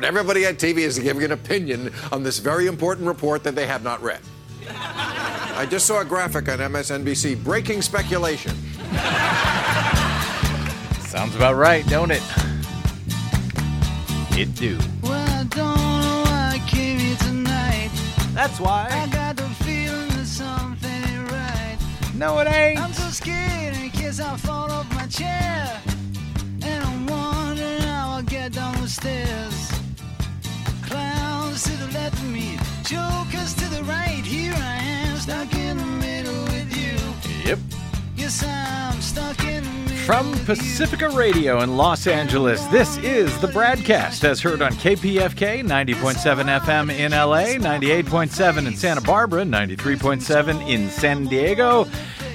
But everybody on TV is giving an opinion on this very important report that they have not read. I just saw a graphic on MSNBC breaking speculation. Sounds about right, don't it? It do. Well, I don't know why I came here tonight. That's why. I got the feeling that something ain't right. No, it ain't. I'm so scared in case I fall off my chair. And I'm wondering how I'll get down the stairs. Clowns to the left of me, jokers to the right. Here I am, stuck in the middle with you. Yep. Yes, I'm stuck in the middle. From Pacifica Radio in Los Angeles, this is the BradCast as heard on KPFK 90.7 FM in LA, 98.7 in Santa Barbara, 93.7 in San Diego,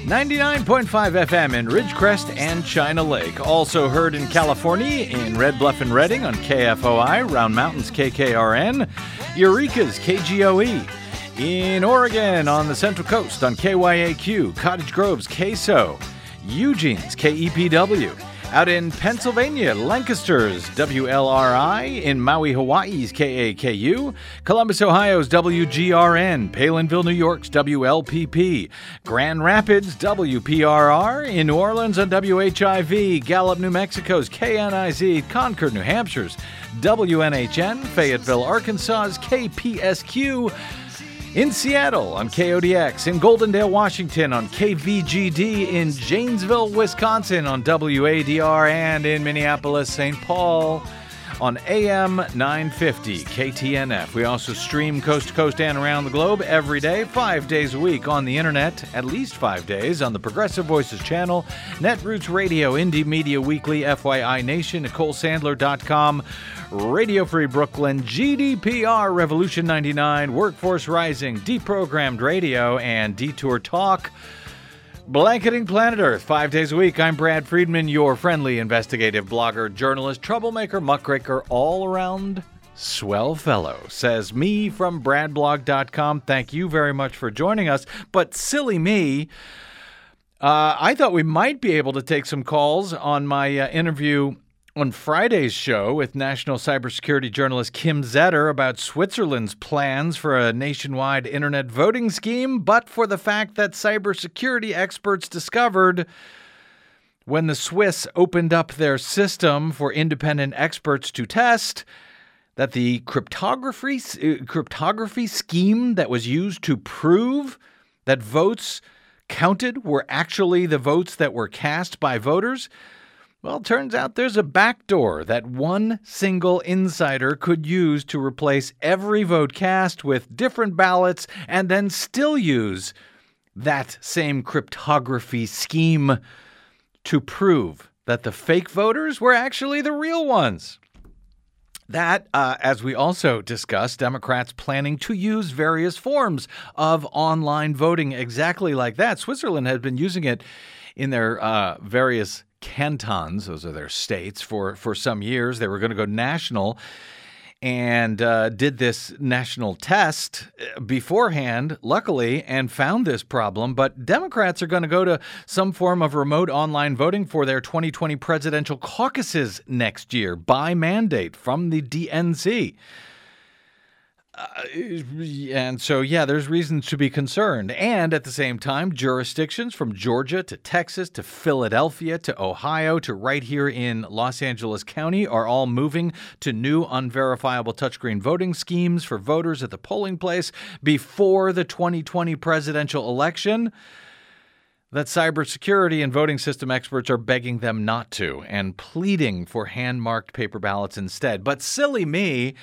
99.5 FM in Ridgecrest and China Lake. Also heard in California in Red Bluff and Redding on KFOI, Round Mountains KKRN, Eureka's KGOE. In Oregon on the Central Coast on KYAQ, Cottage Grove's KSO, Eugene's KEPW. Out in Pennsylvania, Lancaster's WLRI. In Maui, Hawaii's KAKU. Columbus, Ohio's WGRN. Palenville, New York's WLPP. Grand Rapids, WPRR. In New Orleans on WHIV. Gallup, New Mexico's KNIZ. Concord, New Hampshire's WNHN. Fayetteville, Arkansas's KPSQ. In Seattle on KODX, in Goldendale, Washington on KVGD, in Janesville, Wisconsin on WADR, and in Minneapolis, St. Paul on AM 950 KTNF. We also stream coast to coast and around the globe every day, five days a week on the internet, at least five days on the Progressive Voices channel, Netroots Radio, Indie Media Weekly, FYI Nation, NicoleSandler.com, Radio Free Brooklyn, GDPR, Revolution 99, Workforce Rising, Deprogrammed Radio, and Detour Talk. Blanketing Planet Earth five days a week. I'm Brad Friedman, your friendly investigative blogger, journalist, troublemaker, muckraker, all around swell fellow. Says me from BradBlog.com. Thank you very much for joining us. But silly me, uh, I thought we might be able to take some calls on my uh, interview on Friday's show with national cybersecurity journalist Kim Zetter about Switzerland's plans for a nationwide internet voting scheme, but for the fact that cybersecurity experts discovered when the Swiss opened up their system for independent experts to test that the cryptography cryptography scheme that was used to prove that votes counted were actually the votes that were cast by voters well, turns out there's a backdoor that one single insider could use to replace every vote cast with different ballots and then still use that same cryptography scheme to prove that the fake voters were actually the real ones. That, uh, as we also discussed, Democrats planning to use various forms of online voting exactly like that. Switzerland has been using it in their uh, various cantons, those are their states, for, for some years. They were going to go national and uh, did this national test uh, beforehand, luckily, and found this problem. But Democrats are going to go to some form of remote online voting for their 2020 presidential caucuses next year by mandate from the DNC. Uh, and so, yeah, there's reasons to be concerned. And at the same time, jurisdictions from Georgia to Texas to Philadelphia to Ohio to right here in Los Angeles County are all moving to new unverifiable touchscreen voting schemes for voters at the polling place before the 2020 presidential election. That cybersecurity and voting system experts are begging them not to and pleading for hand marked paper ballots instead. But silly me.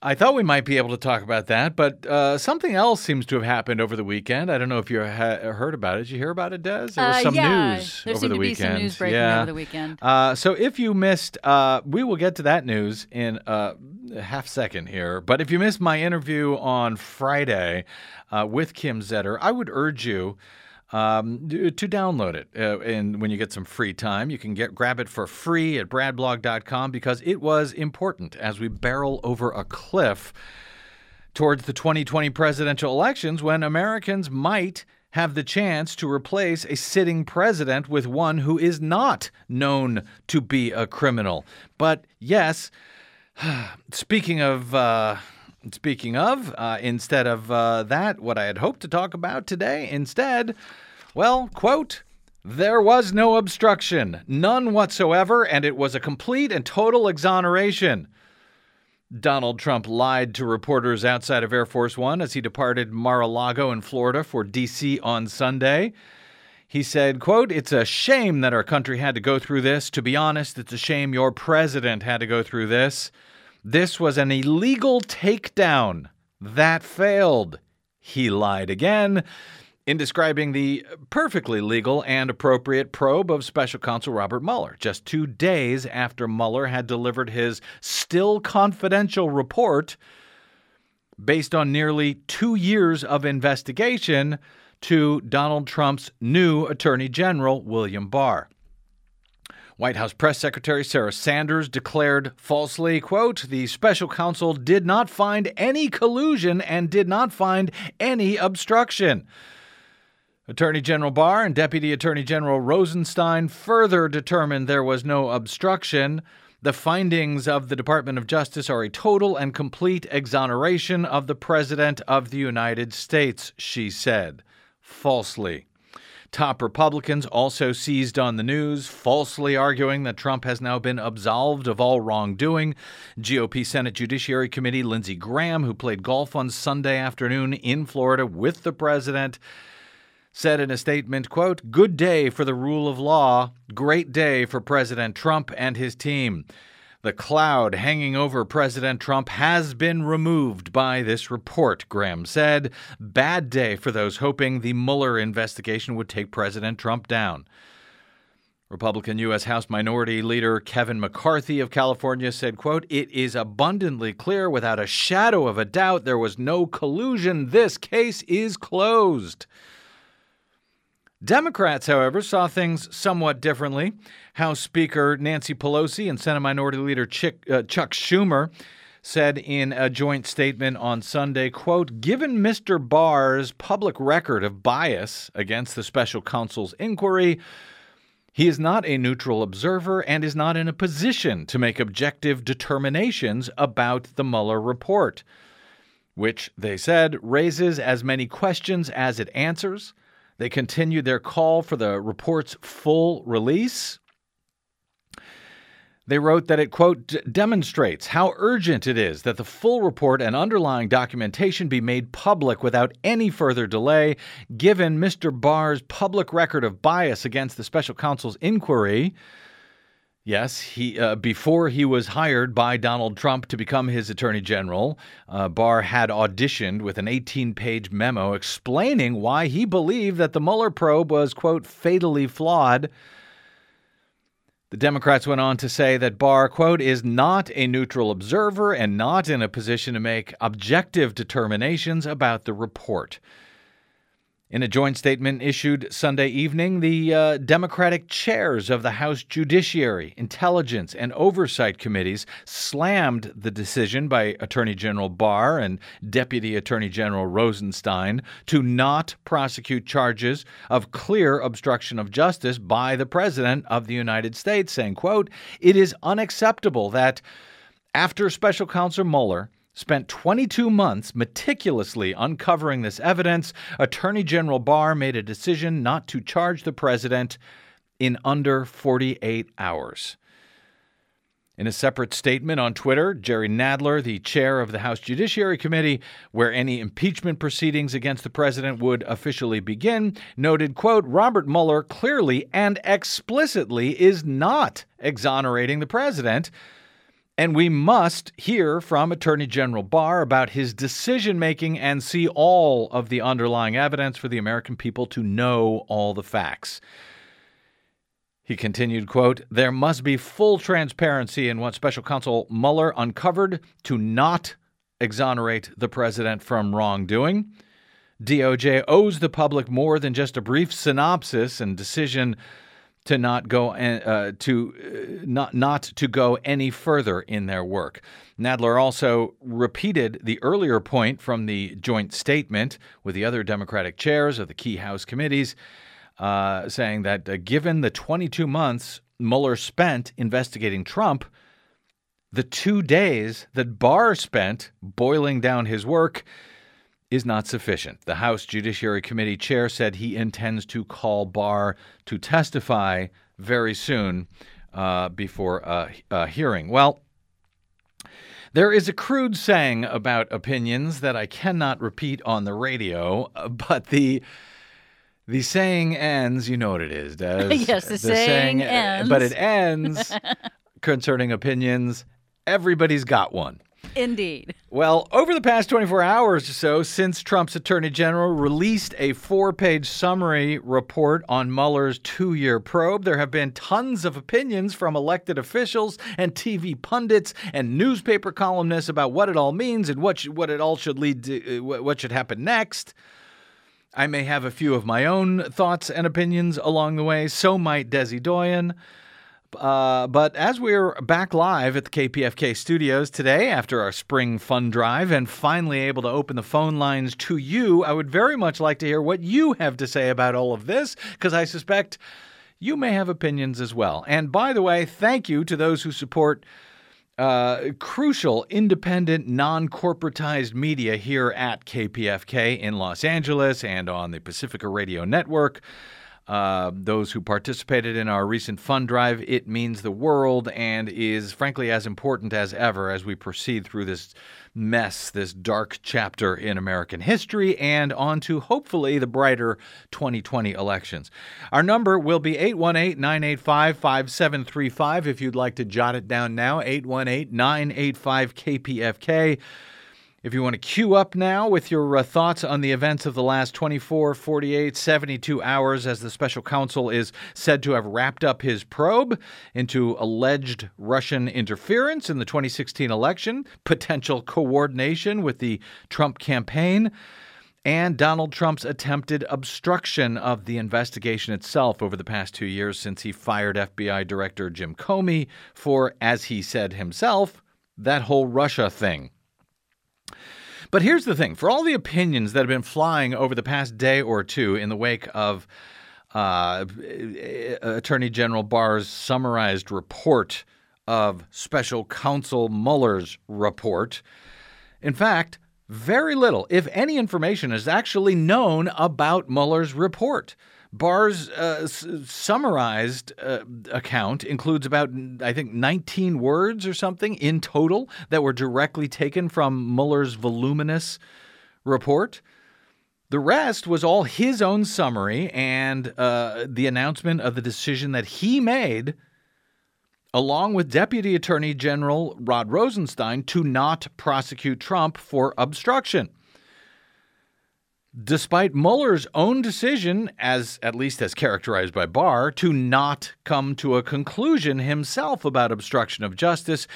I thought we might be able to talk about that, but uh, something else seems to have happened over the weekend. I don't know if you ha- heard about it. Did you hear about it, Des? There was Uh, some yeah, news there over seemed the to be weekend. some news breaking yeah. over the weekend. Uh, so if you missed, uh, we will get to that news in uh, a half second here. But if you missed my interview on Friday uh, with Kim Zetter, I would urge you um, to download it. Uh, and when you get some free time, you can get grab it for free at bradblog.com because it was important as we barrel over a cliff towards the 2020 presidential elections when Americans might have the chance to replace a sitting president with one who is not known to be a criminal. But yes, Speaking of. Uh, Speaking of, uh, instead of uh, that, what I had hoped to talk about today, instead, well, quote, there was no obstruction, none whatsoever, and it was a complete and total exoneration. Donald Trump lied to reporters outside of Air Force One as he departed Mar a Lago in Florida for D.C. on Sunday. He said, quote, It's a shame that our country had to go through this. To be honest, it's a shame your president had to go through this. This was an illegal takedown that failed. He lied again in describing the perfectly legal and appropriate probe of special counsel Robert Mueller, just two days after Mueller had delivered his still confidential report based on nearly two years of investigation to Donald Trump's new Attorney General, William Barr. White House Press Secretary Sarah Sanders declared falsely, quote, the special counsel did not find any collusion and did not find any obstruction. Attorney General Barr and Deputy Attorney General Rosenstein further determined there was no obstruction. The findings of the Department of Justice are a total and complete exoneration of the President of the United States, she said, falsely. Top Republicans also seized on the news, falsely arguing that Trump has now been absolved of all wrongdoing. GOP Senate Judiciary Committee Lindsey Graham, who played golf on Sunday afternoon in Florida with the president, said in a statement, quote, "Good day for the rule of law, great day for President Trump and his team." The cloud hanging over President Trump has been removed by this report, Graham said. Bad day for those hoping the Mueller investigation would take President Trump down. Republican U.S. House Minority Leader Kevin McCarthy of California said, quote, It is abundantly clear without a shadow of a doubt there was no collusion. This case is closed. Democrats, however, saw things somewhat differently. House Speaker Nancy Pelosi and Senate Minority Leader Chick, uh, Chuck Schumer said in a joint statement on Sunday, quote, given Mr. Barr's public record of bias against the special counsel's inquiry, he is not a neutral observer and is not in a position to make objective determinations about the Mueller report, which, they said, raises as many questions as it answers. They continued their call for the report's full release. They wrote that it, quote, demonstrates how urgent it is that the full report and underlying documentation be made public without any further delay, given Mr. Barr's public record of bias against the special counsel's inquiry. Yes, he uh, before he was hired by Donald Trump to become his attorney general, uh, Barr had auditioned with an 18-page memo explaining why he believed that the Mueller probe was quote fatally flawed. The Democrats went on to say that Barr, quote, is not a neutral observer and not in a position to make objective determinations about the report. In a joint statement issued Sunday evening, the uh, Democratic chairs of the House Judiciary, Intelligence, and Oversight Committees slammed the decision by Attorney General Barr and Deputy Attorney General Rosenstein to not prosecute charges of clear obstruction of justice by the President of the United States, saying, quote, It is unacceptable that after Special Counsel Mueller spent 22 months meticulously uncovering this evidence, Attorney General Barr made a decision not to charge the president in under 48 hours. In a separate statement on Twitter, Jerry Nadler, the chair of the House Judiciary Committee, where any impeachment proceedings against the president would officially begin, noted, quote, Robert Mueller clearly and explicitly is not exonerating the president and we must hear from Attorney General Barr about his decision making and see all of the underlying evidence for the American people to know all the facts. He continued, quote, There must be full transparency in what Special Counsel Mueller uncovered to not exonerate the president from wrongdoing. DOJ owes the public more than just a brief synopsis and decision to not go uh, to uh, not not to go any further in their work. Nadler also repeated the earlier point from the joint statement with the other Democratic chairs of the key House committees, uh, saying that uh, given the 22 months Mueller spent investigating Trump, the two days that Barr spent boiling down his work is not sufficient. The House Judiciary Committee chair said he intends to call Barr to testify very soon uh, before a, a hearing. Well, there is a crude saying about opinions that I cannot repeat on the radio, but the the saying ends. You know what it is, Des. Yes, the saying ends. but it ends concerning opinions. Everybody's got one. Indeed. Well, over the past 24 hours or so, since Trump's attorney general released a four page summary report on Mueller's two year probe, there have been tons of opinions from elected officials and TV pundits and newspaper columnists about what it all means and what, what it all should lead to, uh, what should happen next. I may have a few of my own thoughts and opinions along the way. So might Desi Doyen. Uh, but as we're back live at the KPFK studios today after our spring fun drive and finally able to open the phone lines to you, I would very much like to hear what you have to say about all of this because I suspect you may have opinions as well. And by the way, thank you to those who support uh, crucial, independent, non corporatized media here at KPFK in Los Angeles and on the Pacifica Radio Network. Uh, those who participated in our recent fund drive, it means the world and is frankly as important as ever as we proceed through this mess, this dark chapter in American history, and on to hopefully the brighter 2020 elections. Our number will be 818 985 5735 if you'd like to jot it down now 818 985 KPFK. If you want to queue up now with your uh, thoughts on the events of the last 24, 48, 72 hours, as the special counsel is said to have wrapped up his probe into alleged Russian interference in the 2016 election, potential coordination with the Trump campaign, and Donald Trump's attempted obstruction of the investigation itself over the past two years since he fired FBI Director Jim Comey for, as he said himself, that whole Russia thing. But here's the thing for all the opinions that have been flying over the past day or two in the wake of uh, Attorney General Barr's summarized report of special counsel Mueller's report, in fact, very little, if any information, is actually known about Mueller's report. Barr's uh, s- summarized uh, account includes about, I think, 19 words or something in total that were directly taken from Mueller's voluminous report. The rest was all his own summary and uh, the announcement of the decision that he made, along with Deputy Attorney General Rod Rosenstein, to not prosecute Trump for obstruction despite Mueller's own decision, as at least as characterized by Barr, to not come to a conclusion himself about obstruction of justice.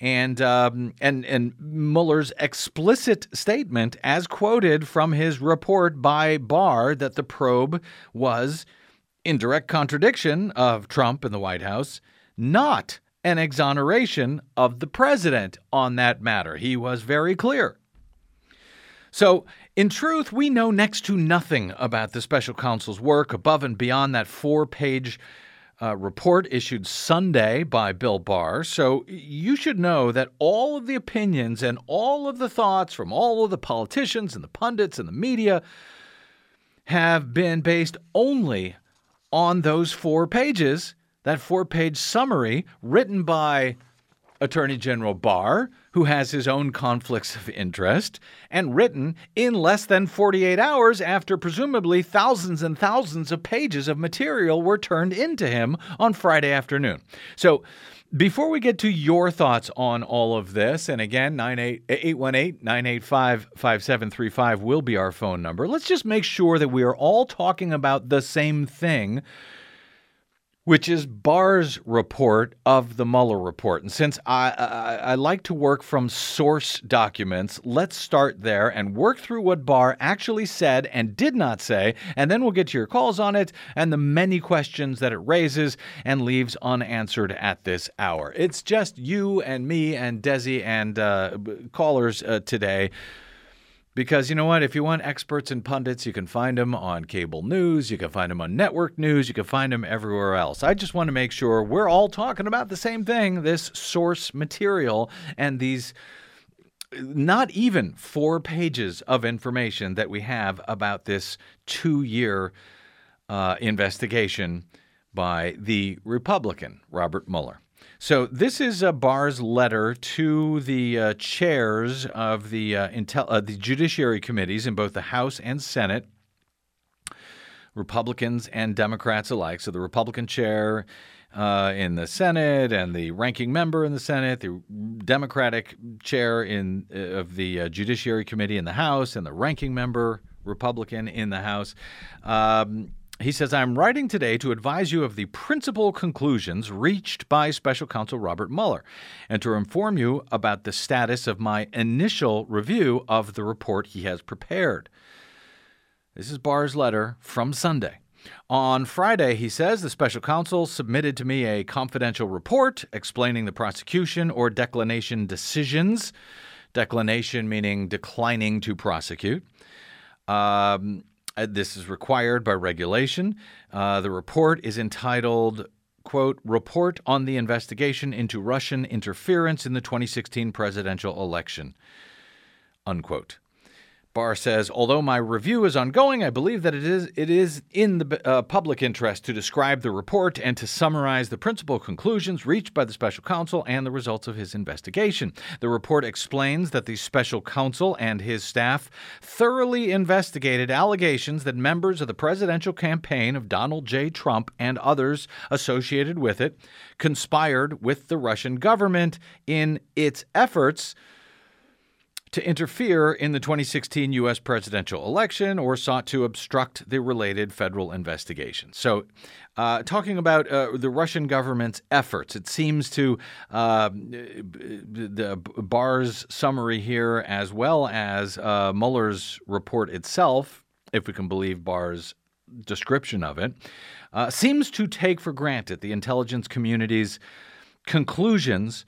And um, and and Mueller's explicit statement, as quoted from his report by Barr, that the probe was, in direct contradiction of Trump and the White House, not an exoneration of the president on that matter. He was very clear. So, in truth, we know next to nothing about the special counsel's work above and beyond that four page uh, report issued Sunday by Bill Barr. So, you should know that all of the opinions and all of the thoughts from all of the politicians and the pundits and the media have been based only on those four pages, that four page summary written by Attorney General Barr, who has his own conflicts of interest, and written in less than 48 hours after presumably thousands and thousands of pages of material were turned into him on Friday afternoon. So, before we get to your thoughts on all of this, and again, 818 985 5735 will be our phone number, let's just make sure that we are all talking about the same thing which is Barr's report of the Mueller report. And since I, I, I, like to work from source documents, let's start there and work through what Barr actually said and did not say, and then we'll get to your calls on it and the many questions that it raises and leaves unanswered at this hour. It's just you and me and Desi and uh, callers uh, today Because you know what? If you want experts and pundits, you can find them on cable news, you can find them on network news, you can find them everywhere else. I just want to make sure we're all talking about the same thing this source material and these not even four pages of information that we have about this two year uh, investigation by the Republican, Robert Mueller. So this is uh, Barr's letter to the uh, chairs of the uh, intel- uh, the judiciary committees in both the House and Senate, Republicans and Democrats alike. So the Republican chair uh, in the Senate and the ranking member in the Senate, the Democratic chair in uh, of the Judiciary Committee in the House, and the ranking member Republican in the House. Um, he says, I'm writing today to advise you of the principal conclusions reached by Special Counsel Robert Mueller and to inform you about the status of my initial review of the report he has prepared. This is Barr's letter from Sunday. On Friday, he says, the special counsel submitted to me a confidential report explaining the prosecution or declination decisions. Declination meaning declining to prosecute. Um, uh, this is required by regulation. Uh, the report is entitled, quote, Report on the Investigation into Russian Interference in the 2016 Presidential Election, unquote. Barr says, although my review is ongoing, I believe that it is it is in the uh, public interest to describe the report and to summarize the principal conclusions reached by the special counsel and the results of his investigation. The report explains that the special counsel and his staff thoroughly investigated allegations that members of the presidential campaign of Donald J. Trump and others associated with it conspired with the Russian government in its efforts to interfere in the 2016 U.S. presidential election or sought to obstruct the related federal investigation. So, uh, talking about uh, the Russian government's efforts, it seems to uh, the Barr's summary here, as well as uh, Mueller's report itself, if we can believe Barr's description of it, uh, seems to take for granted the intelligence community's conclusions.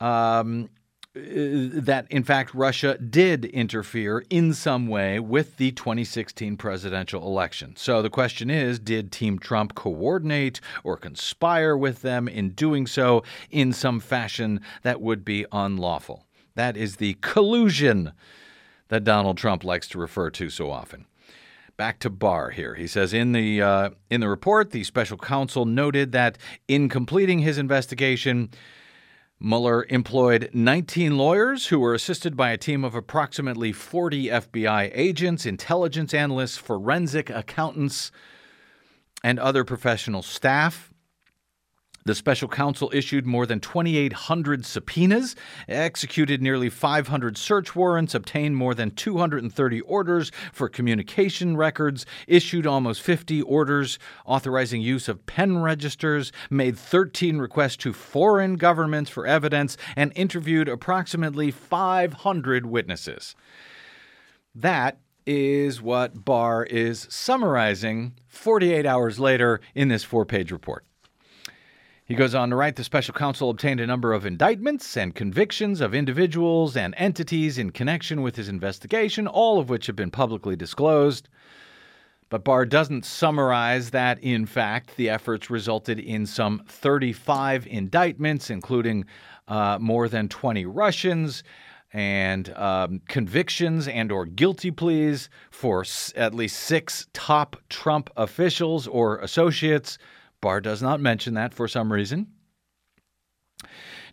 Um, that in fact Russia did interfere in some way with the 2016 presidential election. So the question is did Team Trump coordinate or conspire with them in doing so in some fashion that would be unlawful? That is the collusion that Donald Trump likes to refer to so often. Back to Barr here. He says in the uh, in the report, the special counsel noted that in completing his investigation, Mueller employed 19 lawyers who were assisted by a team of approximately 40 FBI agents, intelligence analysts, forensic accountants, and other professional staff. The special counsel issued more than 2,800 subpoenas, executed nearly 500 search warrants, obtained more than 230 orders for communication records, issued almost 50 orders authorizing use of pen registers, made 13 requests to foreign governments for evidence, and interviewed approximately 500 witnesses. That is what Barr is summarizing 48 hours later in this four page report. He goes on to write the special counsel obtained a number of indictments and convictions of individuals and entities in connection with his investigation, all of which have been publicly disclosed. But Barr doesn't summarize that, in fact, the efforts resulted in some 35 indictments, including uh, more than 20 Russians and um, convictions and or guilty pleas for s- at least six top Trump officials or associates Barr does not mention that for some reason.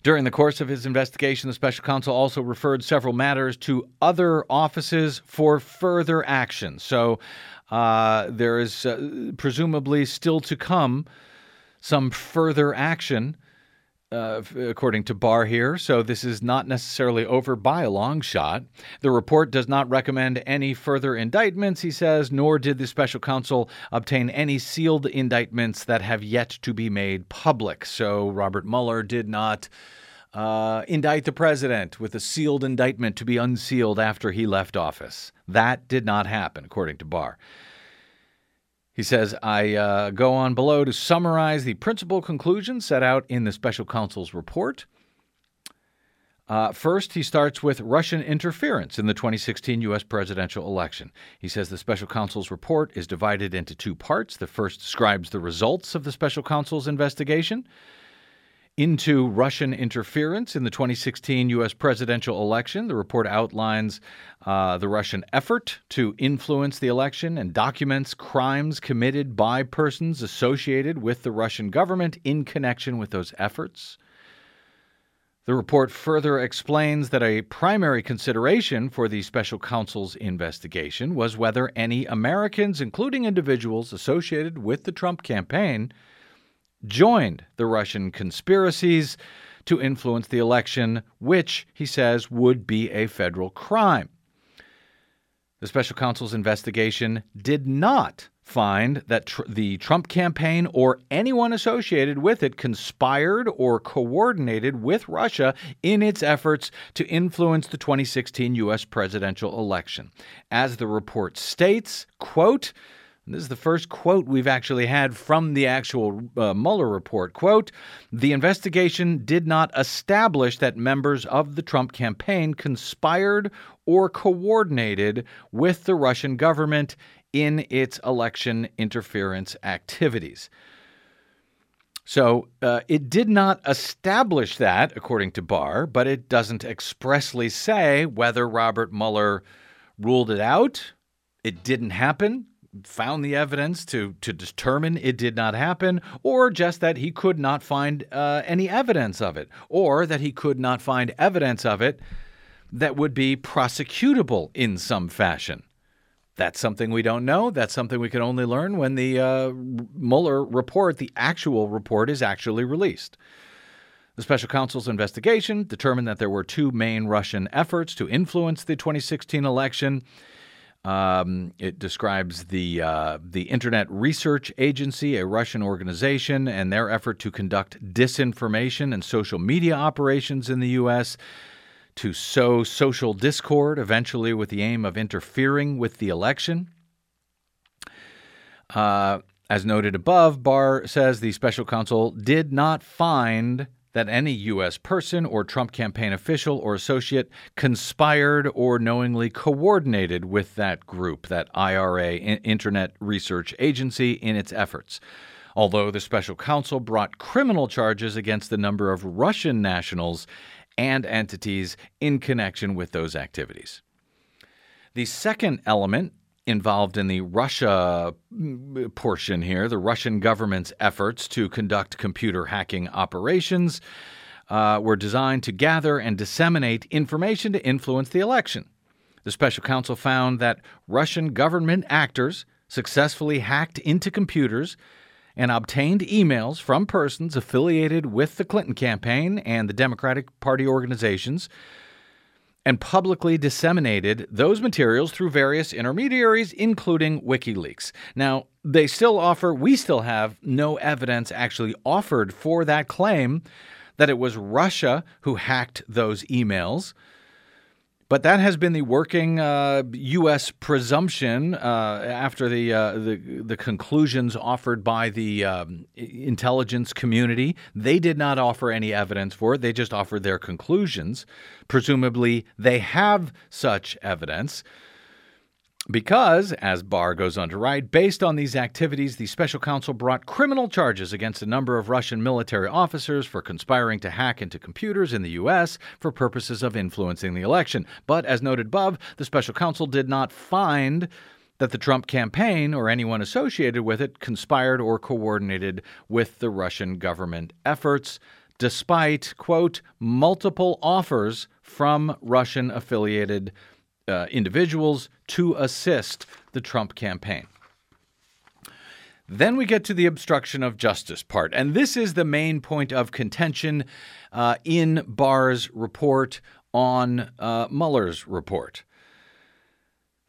During the course of his investigation, the special counsel also referred several matters to other offices for further action. So uh, there is uh, presumably still to come some further action uh, according to Barr here, so this is not necessarily over by a long shot. The report does not recommend any further indictments, he says, nor did the special counsel obtain any sealed indictments that have yet to be made public. So Robert Mueller did not. Uh, indict the president with a sealed indictment to be unsealed after he left office. That did not happen, according to Barr. He says, I uh, go on below to summarize the principal conclusions set out in the special counsel's report. Uh, first, he starts with Russian interference in the 2016 U.S. presidential election. He says the special counsel's report is divided into two parts. The first describes the results of the special counsel's investigation into Russian interference in the 2016 U.S. presidential election. The report outlines uh, the Russian effort to influence the election and documents crimes committed by persons associated with the Russian government in connection with those efforts. The report further explains that a primary consideration for the special counsel's investigation was whether any Americans, including individuals associated with the Trump campaign, joined the Russian conspiracies to influence the election, which, he says, would be a federal crime. The special counsel's investigation did not find that tr- the Trump campaign or anyone associated with it conspired or coordinated with Russia in its efforts to influence the 2016 US presidential election. As the report states, quote, this is the first quote we've actually had from the actual uh, Mueller report. Quote The investigation did not establish that members of the Trump campaign conspired or coordinated with the Russian government in its election interference activities. So uh, it did not establish that, according to Barr, but it doesn't expressly say whether Robert Mueller ruled it out, it didn't happen, found the evidence to, to determine it did not happen, or just that he could not find uh, any evidence of it, or that he could not find evidence of it that would be prosecutable in some fashion. That's something we don't know. That's something we can only learn when the uh, Mueller report, the actual report, is actually released. The special counsel's investigation determined that there were two main Russian efforts to influence the 2016 election. Um, it describes the uh, the Internet Research Agency, a Russian organization, and their effort to conduct disinformation and social media operations in the U.S to sow social discord, eventually with the aim of interfering with the election. Uh, as noted above, Barr says the special counsel did not find that any U.S. person or Trump campaign official or associate conspired or knowingly coordinated with that group, that IRA, Internet Research Agency, in its efforts. Although the special counsel brought criminal charges against a number of Russian nationals and entities in connection with those activities. The second element involved in the Russia mm, portion here, the Russian government's efforts to conduct computer hacking operations, uh, were designed to gather and disseminate information to influence the election. The special counsel found that Russian government actors successfully hacked into computers and obtained emails from persons affiliated with the Clinton campaign and the Democratic Party organizations and publicly disseminated those materials through various intermediaries, including WikiLeaks. Now, they still offer, we still have no evidence actually offered for that claim that it was Russia who hacked those emails. But that has been the working uh, U.S. presumption uh, after the, uh, the, the conclusions offered by the um, intelligence community. They did not offer any evidence for it; they just offered their conclusions. Presumably, they have such evidence. Because, as Barr goes on to write, based on these activities, the special counsel brought criminal charges against a number of Russian military officers for conspiring to hack into computers in the U.S. for purposes of influencing the election. But, as noted above, the special counsel did not find that the Trump campaign or anyone associated with it conspired or coordinated with the Russian government efforts, despite, quote, multiple offers from Russian affiliated uh, individuals to assist the Trump campaign. Then we get to the obstruction of justice part. And this is the main point of contention uh, in Barr's report on uh, Mueller's report.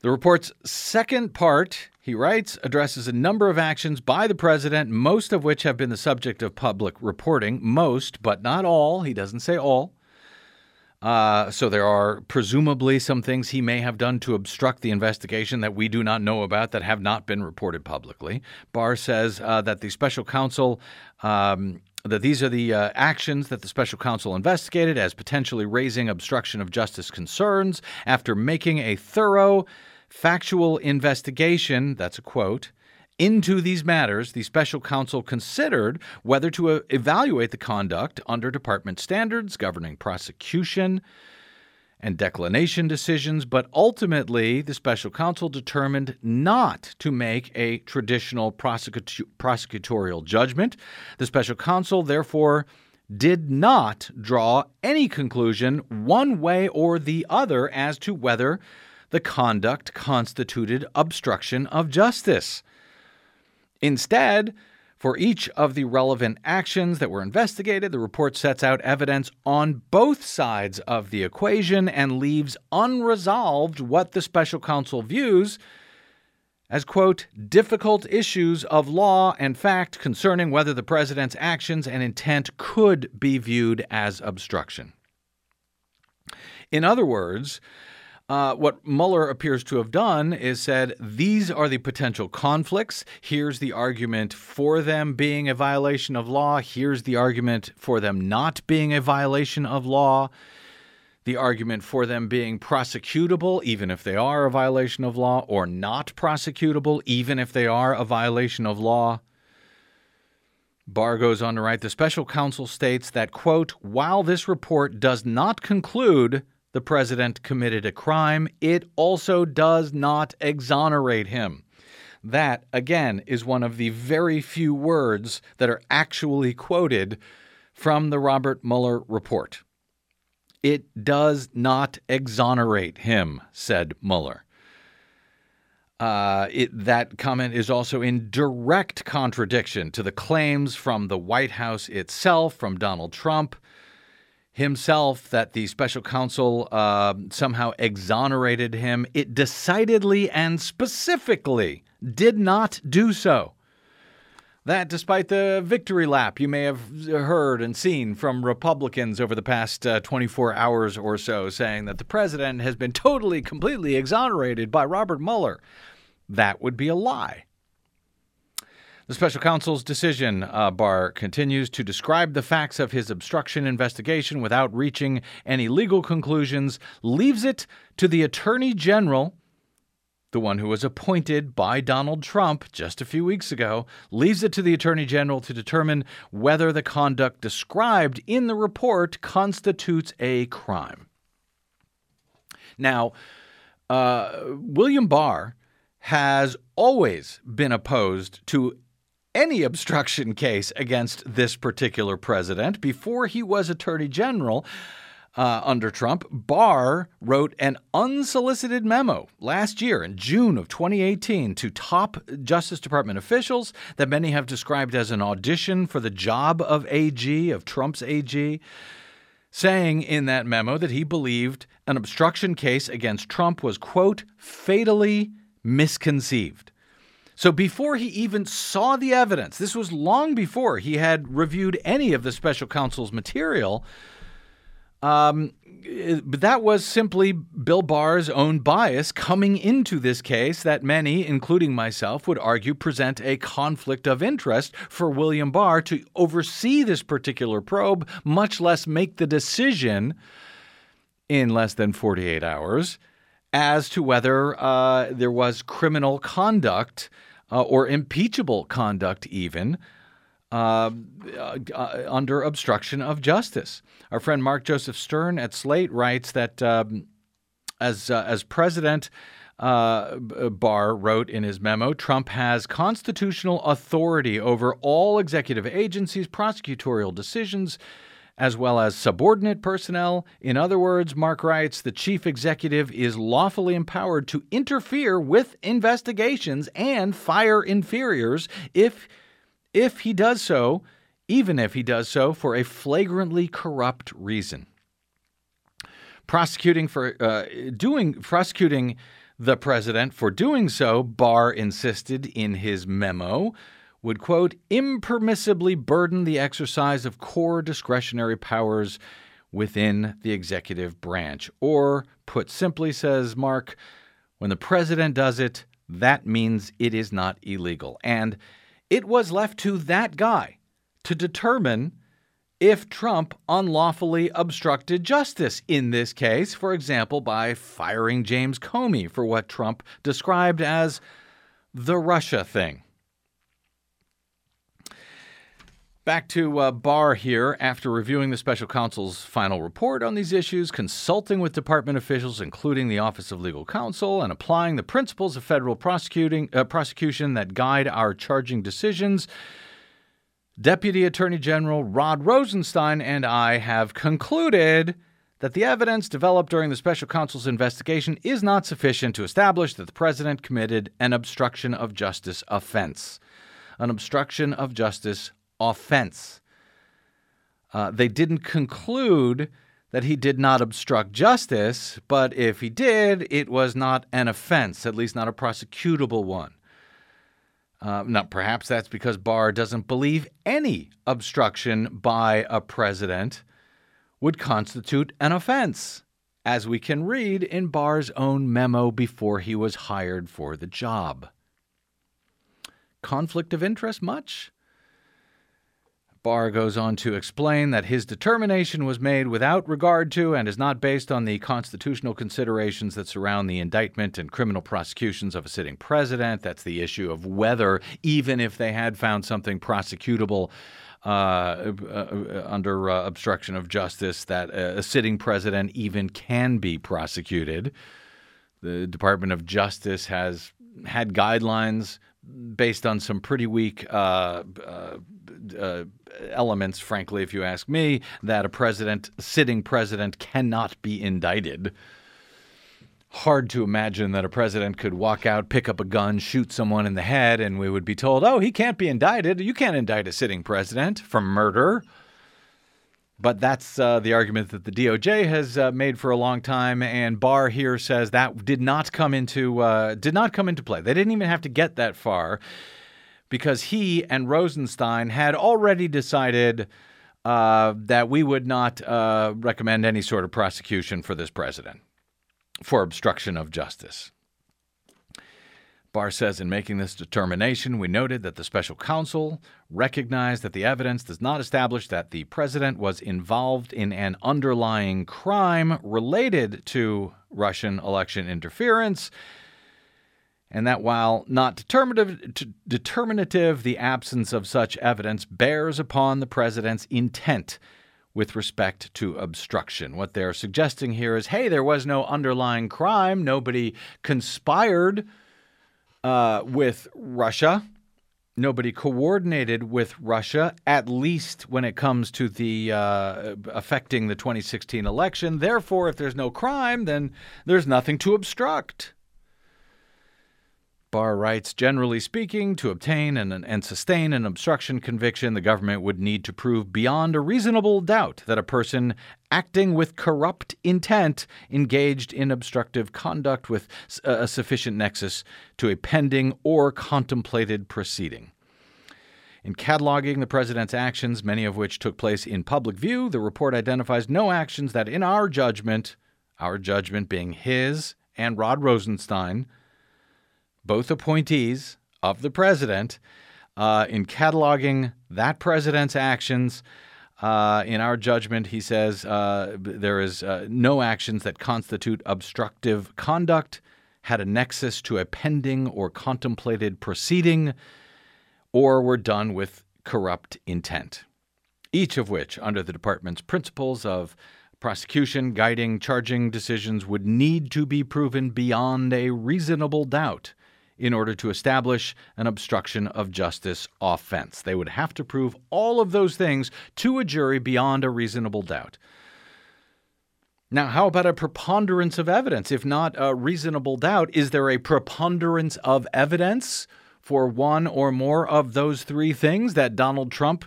The report's second part, he writes, addresses a number of actions by the president, most of which have been the subject of public reporting. Most, but not all. He doesn't say all. Uh, so there are presumably some things he may have done to obstruct the investigation that we do not know about that have not been reported publicly. Barr says uh, that the special counsel um, that these are the uh, actions that the special counsel investigated as potentially raising obstruction of justice concerns after making a thorough factual investigation. That's a quote. Into these matters, the special counsel considered whether to uh, evaluate the conduct under department standards governing prosecution and declination decisions, but ultimately the special counsel determined not to make a traditional prosecutorial judgment. The special counsel, therefore, did not draw any conclusion one way or the other as to whether the conduct constituted obstruction of justice. Instead, for each of the relevant actions that were investigated, the report sets out evidence on both sides of the equation and leaves unresolved what the special counsel views as, quote, difficult issues of law and fact concerning whether the president's actions and intent could be viewed as obstruction. In other words, uh, what Mueller appears to have done is said these are the potential conflicts. Here's the argument for them being a violation of law. Here's the argument for them not being a violation of law. The argument for them being prosecutable, even if they are a violation of law, or not prosecutable, even if they are a violation of law. Barr goes on to write the special counsel states that, quote, while this report does not conclude the president committed a crime, it also does not exonerate him. That, again, is one of the very few words that are actually quoted from the Robert Mueller report. It does not exonerate him, said Mueller. Uh, it, that comment is also in direct contradiction to the claims from the White House itself, from Donald Trump, himself that the special counsel uh, somehow exonerated him. It decidedly and specifically did not do so. That, despite the victory lap you may have heard and seen from Republicans over the past uh, 24 hours or so, saying that the president has been totally, completely exonerated by Robert Mueller, that would be a lie. The special counsel's decision, uh, Barr continues to describe the facts of his obstruction investigation without reaching any legal conclusions, leaves it to the Attorney General, the one who was appointed by Donald Trump just a few weeks ago, leaves it to the Attorney General to determine whether the conduct described in the report constitutes a crime. Now, uh, William Barr has always been opposed to any obstruction case against this particular president. Before he was Attorney General uh, under Trump, Barr wrote an unsolicited memo last year in June of 2018 to top Justice Department officials that many have described as an audition for the job of AG, of Trump's AG saying in that memo that he believed an obstruction case against Trump was, quote, fatally misconceived. So before he even saw the evidence, this was long before he had reviewed any of the special counsel's material. Um, but that was simply Bill Barr's own bias coming into this case that many, including myself, would argue present a conflict of interest for William Barr to oversee this particular probe, much less make the decision in less than 48 hours as to whether uh, there was criminal conduct uh, or impeachable conduct, even. Uh, uh, under obstruction of justice. Our friend Mark Joseph Stern at Slate writes that um, as uh, as president, uh, Barr wrote in his memo, Trump has constitutional authority over all executive agencies, prosecutorial decisions, as well as subordinate personnel. In other words, Mark writes, the chief executive is lawfully empowered to interfere with investigations and fire inferiors if if he does so, even if he does so for a flagrantly corrupt reason. Prosecuting for uh, doing prosecuting the president for doing so, Barr insisted in his memo, would, quote, impermissibly burden the exercise of core discretionary powers within the executive branch. Or, put simply, says Mark, when the president does it, that means it is not illegal. And it was left to that guy to determine if Trump unlawfully obstructed justice in this case, for example, by firing James Comey for what Trump described as the Russia thing. Back to uh, Barr here. After reviewing the special counsel's final report on these issues, consulting with department officials, including the Office of Legal Counsel, and applying the principles of federal prosecuting, uh, prosecution that guide our charging decisions, Deputy Attorney General Rod Rosenstein and I have concluded that the evidence developed during the special counsel's investigation is not sufficient to establish that the president committed an obstruction of justice offense. An obstruction of justice offense. Uh, they didn't conclude that he did not obstruct justice, but if he did, it was not an offense, at least not a prosecutable one. Uh, now, perhaps that's because Barr doesn't believe any obstruction by a president would constitute an offense, as we can read in Barr's own memo before he was hired for the job. Conflict of interest much? Barr goes on to explain that his determination was made without regard to and is not based on the constitutional considerations that surround the indictment and criminal prosecutions of a sitting president. That's the issue of whether, even if they had found something prosecutable, uh, uh, under uh, obstruction of justice that a sitting president even can be prosecuted. The Department of Justice has had guidelines based on some pretty weak uh, uh, uh, elements, frankly, if you ask me, that a president, sitting president, cannot be indicted. Hard to imagine that a president could walk out, pick up a gun, shoot someone in the head, and we would be told, oh, he can't be indicted. You can't indict a sitting president for murder. But that's uh, the argument that the DOJ has uh, made for a long time, and Barr here says that did not come into uh, did not come into play. They didn't even have to get that far because he and Rosenstein had already decided uh, that we would not uh, recommend any sort of prosecution for this president for obstruction of justice. Barr says in making this determination, we noted that the special counsel recognized that the evidence does not establish that the president was involved in an underlying crime related to Russian election interference and that while not determinative, determinative, the absence of such evidence bears upon the president's intent with respect to obstruction. What they're suggesting here is hey, there was no underlying crime, nobody conspired uh, with Russia. Nobody coordinated with Russia, at least when it comes to the uh, affecting the 2016 election. Therefore, if there's no crime, then there's nothing to obstruct. Barr writes Generally speaking, to obtain and, and sustain an obstruction conviction, the government would need to prove beyond a reasonable doubt that a person acting with corrupt intent engaged in obstructive conduct with a sufficient nexus to a pending or contemplated proceeding. In cataloging the president's actions, many of which took place in public view, the report identifies no actions that, in our judgment, our judgment being his and Rod Rosenstein, both appointees of the president uh, in cataloging that president's actions. Uh, in our judgment, he says uh, there is uh, no actions that constitute obstructive conduct, had a nexus to a pending or contemplated proceeding, or were done with corrupt intent. Each of which, under the department's principles of prosecution guiding charging decisions, would need to be proven beyond a reasonable doubt in order to establish an obstruction of justice offense. They would have to prove all of those things to a jury beyond a reasonable doubt. Now, how about a preponderance of evidence? If not a reasonable doubt, is there a preponderance of evidence for one or more of those three things that Donald Trump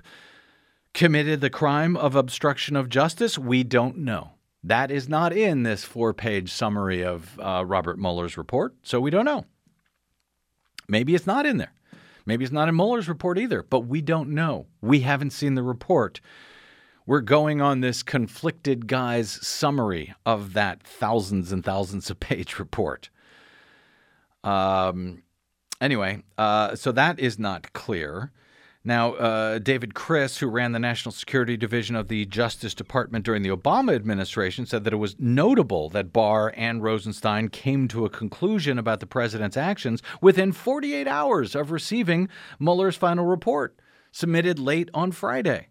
committed the crime of obstruction of justice? We don't know. That is not in this four page summary of uh, Robert Mueller's report, so we don't know. Maybe it's not in there. Maybe it's not in Mueller's report either, but we don't know. We haven't seen the report. We're going on this conflicted guy's summary of that thousands and thousands of page report. Um, anyway, uh, so that is not clear. Now, uh, David Kris, who ran the National Security Division of the Justice Department during the Obama administration, said that it was notable that Barr and Rosenstein came to a conclusion about the president's actions within 48 hours of receiving Mueller's final report, submitted late on Friday.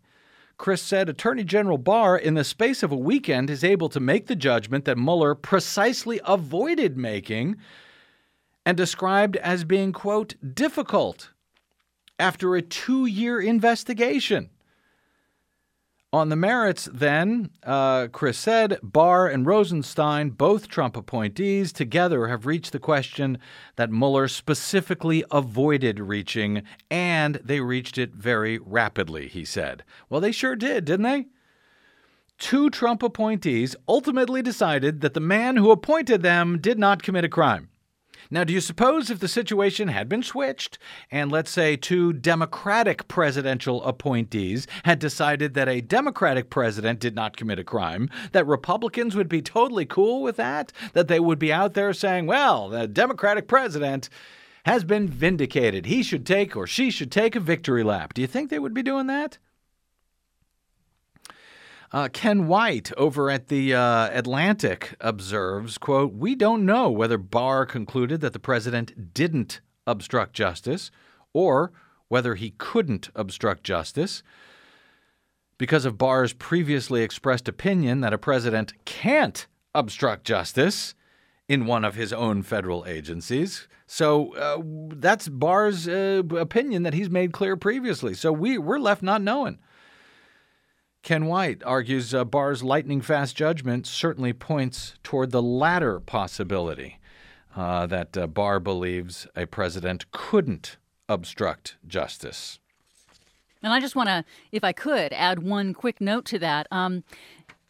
Kris said Attorney General Barr, in the space of a weekend, is able to make the judgment that Mueller precisely avoided making and described as being, quote, difficult after a two year investigation. On the merits, then, uh, Kris said Barr and Rosenstein, both Trump appointees, together have reached the question that Mueller specifically avoided reaching, and they reached it very rapidly, he said. Well, they sure did, didn't they? Two Trump appointees ultimately decided that the man who appointed them did not commit a crime. Now, do you suppose if the situation had been switched and let's say two Democratic presidential appointees had decided that a Democratic president did not commit a crime, that Republicans would be totally cool with that? That they would be out there saying, well, the Democratic president has been vindicated. He should take or she should take a victory lap. Do you think they would be doing that? Uh, Ken White over at the uh, Atlantic observes, quote, "We don't know whether Barr concluded that the president didn't obstruct justice or whether he couldn't obstruct justice because of Barr's previously expressed opinion that a president can't obstruct justice in one of his own federal agencies. So uh, that's Barr's uh, opinion that he's made clear previously. So we, we're left not knowing. Ken White argues uh, Barr's lightning fast judgment certainly points toward the latter possibility uh, that uh, Barr believes a president couldn't obstruct justice. And I just want to, if I could, add one quick note to that. Um,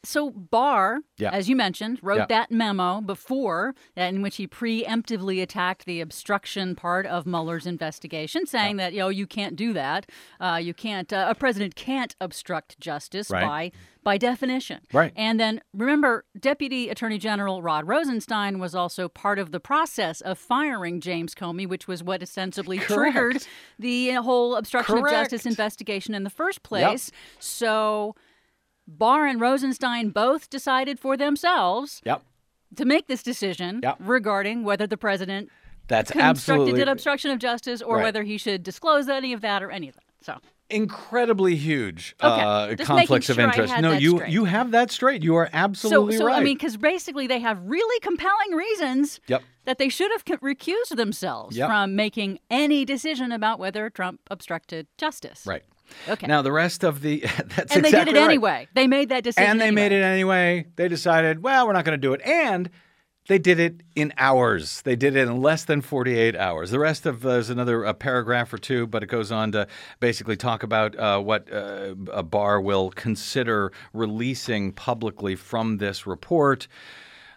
so Barr, Yeah. as you mentioned, wrote Yeah. that memo before in which he preemptively attacked the obstruction part of Mueller's investigation, saying that you know you can't do that. Uh, you can't. Uh, a president can't obstruct justice Right. by by definition. Right. And then remember, Deputy Attorney General Rod Rosenstein was also part of the process of firing James Comey, which was what ostensibly triggered the whole obstruction of justice investigation in the first place. So Barr and Rosenstein both decided for themselves Yep. to make this decision Yep. regarding whether the president That's absolutely did obstruction of justice or Right. whether he should disclose any of that or any of that. So incredibly huge Okay, uh, conflicts making of interest. No, you straight. you have that straight. You are so, absolutely so right. I mean, because basically they have really compelling reasons Yep. that they should have recused themselves Yep. from making any decision about whether Trump obstructed justice. right. Okay. Now the rest of the that's and they did it right. anyway. They made that decision. and they anyway. made it anyway. They decided, well, we're not going to do it, and they did it in hours. They did it in less than 48 hours. The rest of there's another a paragraph or two, but it goes on to basically talk about uh, what uh, a Barr will consider releasing publicly from this report.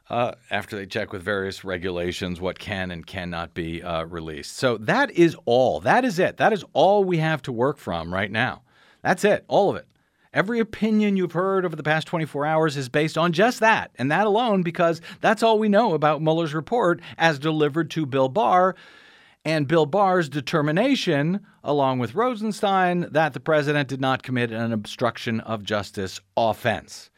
Uh, after they check with various regulations what can and cannot be uh, released. So that is all. That is it. That is all we have to work from right now. That's it. All of it. Every opinion you've heard over the past 24 hours is based on just that, and that alone, because that's all we know about Mueller's report as delivered to Bill Barr and Bill Barr's determination, along with Rosenstein, that the president did not commit an obstruction of justice offense.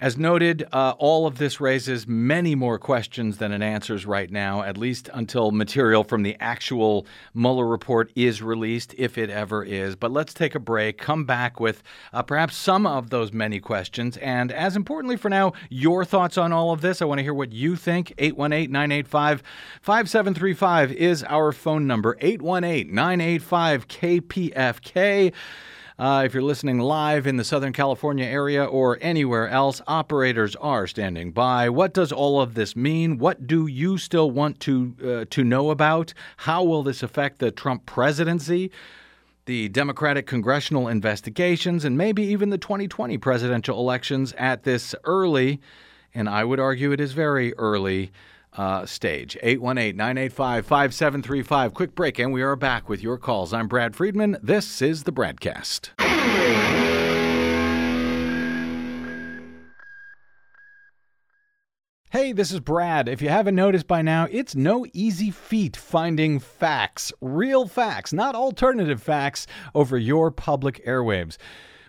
As noted, uh, all of this raises many more questions than it answers right now, at least until material from the actual Mueller report is released, if it ever is. But let's take a break, come back with uh, perhaps some of those many questions, and as importantly for now, your thoughts on all of this. I want to hear what you think. 818 985 5735 is our phone number 818 985 KPFK. Uh, if you're listening live in the Southern California area or anywhere else, operators are standing by. What does all of this mean? What do you still want to uh, to know about? How will this affect the Trump presidency? The Democratic congressional investigations, and maybe even the 2020 presidential elections at this early, and I would argue it is very early, uh, stage. 818 985 5735. Quick break, and we are back with your calls. I'm Brad Friedman. This is the BradCast. Hey, this is Brad. If you haven't noticed by now, it's no easy feat finding facts, real facts, not alternative facts, over your public airwaves.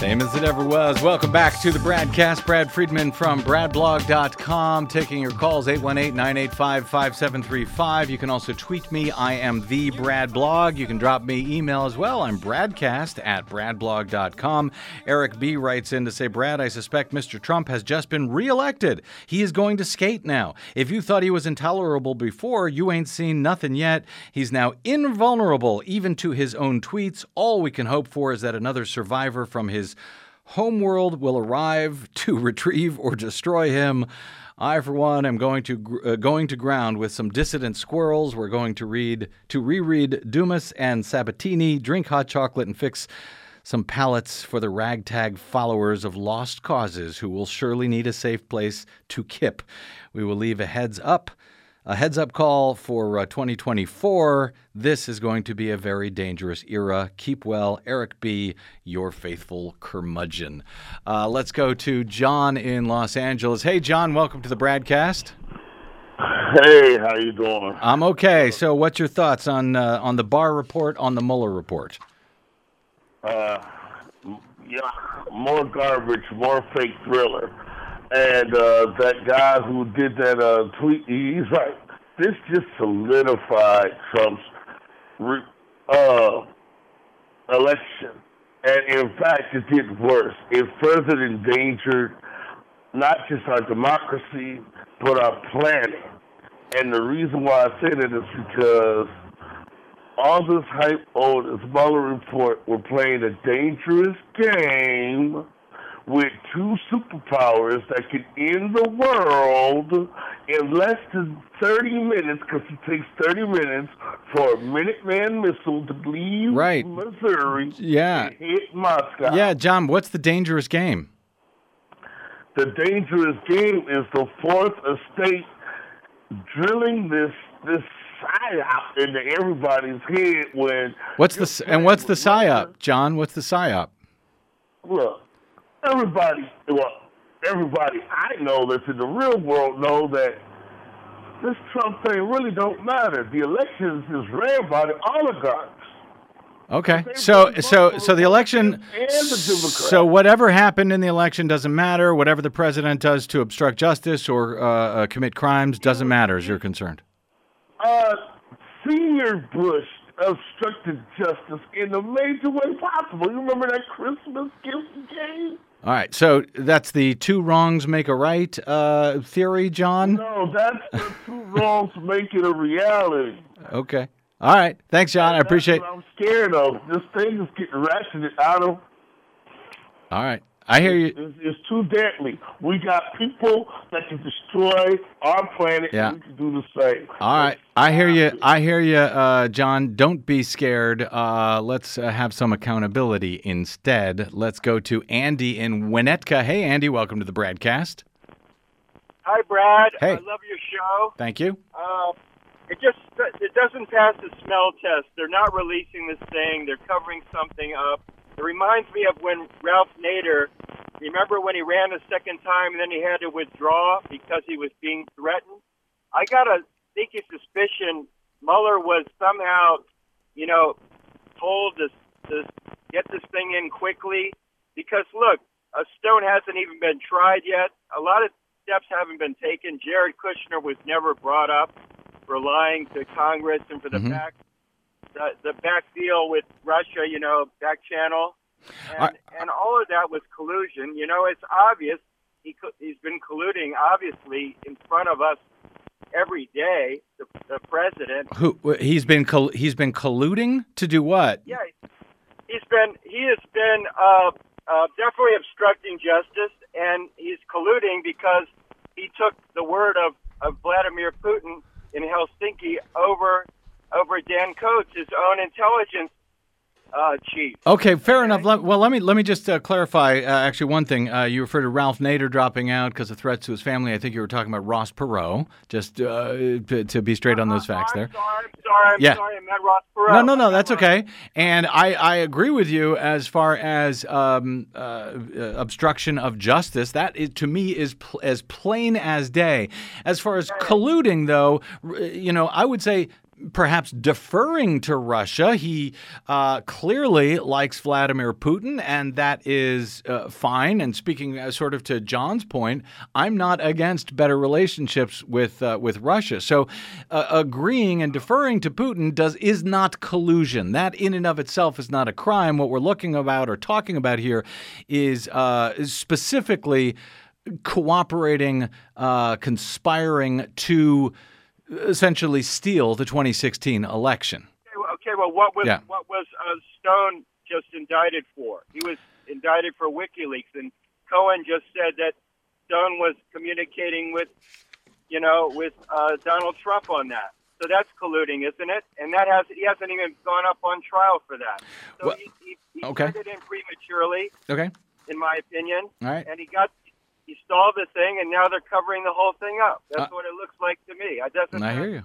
Same as it ever was. Welcome back to the BradCast. Brad Friedman from bradblog.com taking your calls 818-985-5735. You can also tweet me. I am the Brad Blog. You can drop me email as well. I'm bradcast at bradblog.com. Eric B writes in to say, Brad, I suspect Mr. Trump has just been reelected. He is going to skate now. If you thought he was intolerable before, you ain't seen nothing yet. He's now invulnerable even to his own tweets. All we can hope for is that another survivor from his homeworld will arrive to retrieve or destroy him. I, for one, am going to uh, going to ground with some dissident squirrels. We're going to read to reread Dumas and Sabatini, drink hot chocolate, and fix some pallets for the ragtag followers of lost causes who will surely need a safe place to kip. We will leave a heads up a heads up call for uh, 2024. This is going to be a very dangerous era. Keep well. Eric B., your faithful curmudgeon. Uh, let's go to John in Los Angeles. Hey, John, welcome to the BradCast. Hey, how you doing? I'm okay. So, what's your thoughts on uh, on the Barr report, on the Mueller report? Uh, yeah, more garbage, more fake thriller. And uh, that guy who did that uh, tweet, he's right. This just solidified Trump's re- uh, election. And in fact, it did worse. It further endangered not just our democracy, but our planet. And the reason why I say that is because all this hype on this Mueller report, we're playing a dangerous game with two superpowers that could end the world in less than 30 minutes, because it takes 30 minutes for a Minuteman missile to leave Right. Missouri Yeah. and hit Moscow. Yeah, John, what's the dangerous game? The dangerous game is the fourth estate drilling this this psyop into everybody's head when What's the and what's the psyop, John? What's the psyop? look, everybody, well, everybody I know that's in the real world know that this Trump thing really don't matter. The elections is ran by the oligarchs. Okay, so so so the election. And the So whatever happened in the election doesn't matter. Whatever the president does to obstruct justice or uh, uh, commit crimes doesn't matter, as you're concerned. Uh, Senior Bush obstructed justice in the major way possible. You remember that Christmas gift he gave? All right, so that's the two wrongs make a right uh, theory, John. No, that's the two wrongs make it a reality. Okay. All right. Thanks, John. I That's appreciate. what I'm scared of. This thing is getting ratcheted out of. All right. I hear you. It's, it's too deadly. We got people that can destroy our planet. Yeah. And we can do the same. All right, I hear you. I hear you, uh, John. Don't be scared. Uh, let's uh, have some accountability instead. Let's go to Andy in Winnetka. Hey, Andy, welcome to the BradCast. Hi, Brad. Hey. I love your show. Thank you. It just it doesn't pass the smell test. They're not releasing this thing. They're covering something up. It reminds me of when Ralph Nader. Remember when he ran a second time and then he had to withdraw because he was being threatened? I got a sneaky suspicion Mueller was somehow, you know, told to, to get this thing in quickly. Because look, Uh, Stone hasn't even been tried yet. A lot of steps haven't been taken. Jared Kushner was never brought up for lying to Congress and for the Mhm. back the, the back deal with Russia, you know, back channel, and and all of that was collusion. You know, it's obvious he he's been colluding, obviously, in front of us every day. The, the president, Who he's been col- he's been colluding to do what? yeah, he's been he has been uh, uh, definitely obstructing justice, and he's colluding because he took the word of, of Vladimir Putin in Helsinki over over Dan Coats, his own intelligence uh, chief. Okay, fair enough. Let, well, let me let me just uh, clarify. Uh, actually, one thing uh, you referred to Ralph Nader dropping out because of threats to his family. I think you were talking about Ross Perot. Just uh, to, to be straight on those facts I'm there. sorry, I'm sorry, I'm Yeah. sorry, I meant Ross Perot. No, no, no, that's okay. And I, I agree with you as far as um, uh, uh, obstruction of justice. That is, to me is pl- as plain as day. As far as colluding, though, you know, I would say perhaps deferring to Russia. He uh, clearly likes Vladimir Putin, and that is uh, fine. And speaking uh, sort of to John's point, I'm not against better relationships with uh, with Russia. So uh, agreeing and deferring to Putin does is not collusion. That in and of itself is not a crime. What we're looking about or talking about here is, uh, specifically cooperating, conspiring to essentially steal the 2016 election. Okay, well- Okay, well, what was Yeah. what was uh, Stone just indicted for? He was indicted for WikiLeaks, and Cohen just said that Stone was communicating with, you know, with uh, Donald Trump on that. So that's colluding, isn't it? And that has he hasn't even gone up on trial for that. So Well, he, he, he okay. it in prematurely, Okay. in my opinion. All right. And he got he stalled the thing, and now they're covering the whole thing up. That's Uh, what it looks like to me. I doesn't. I hear you.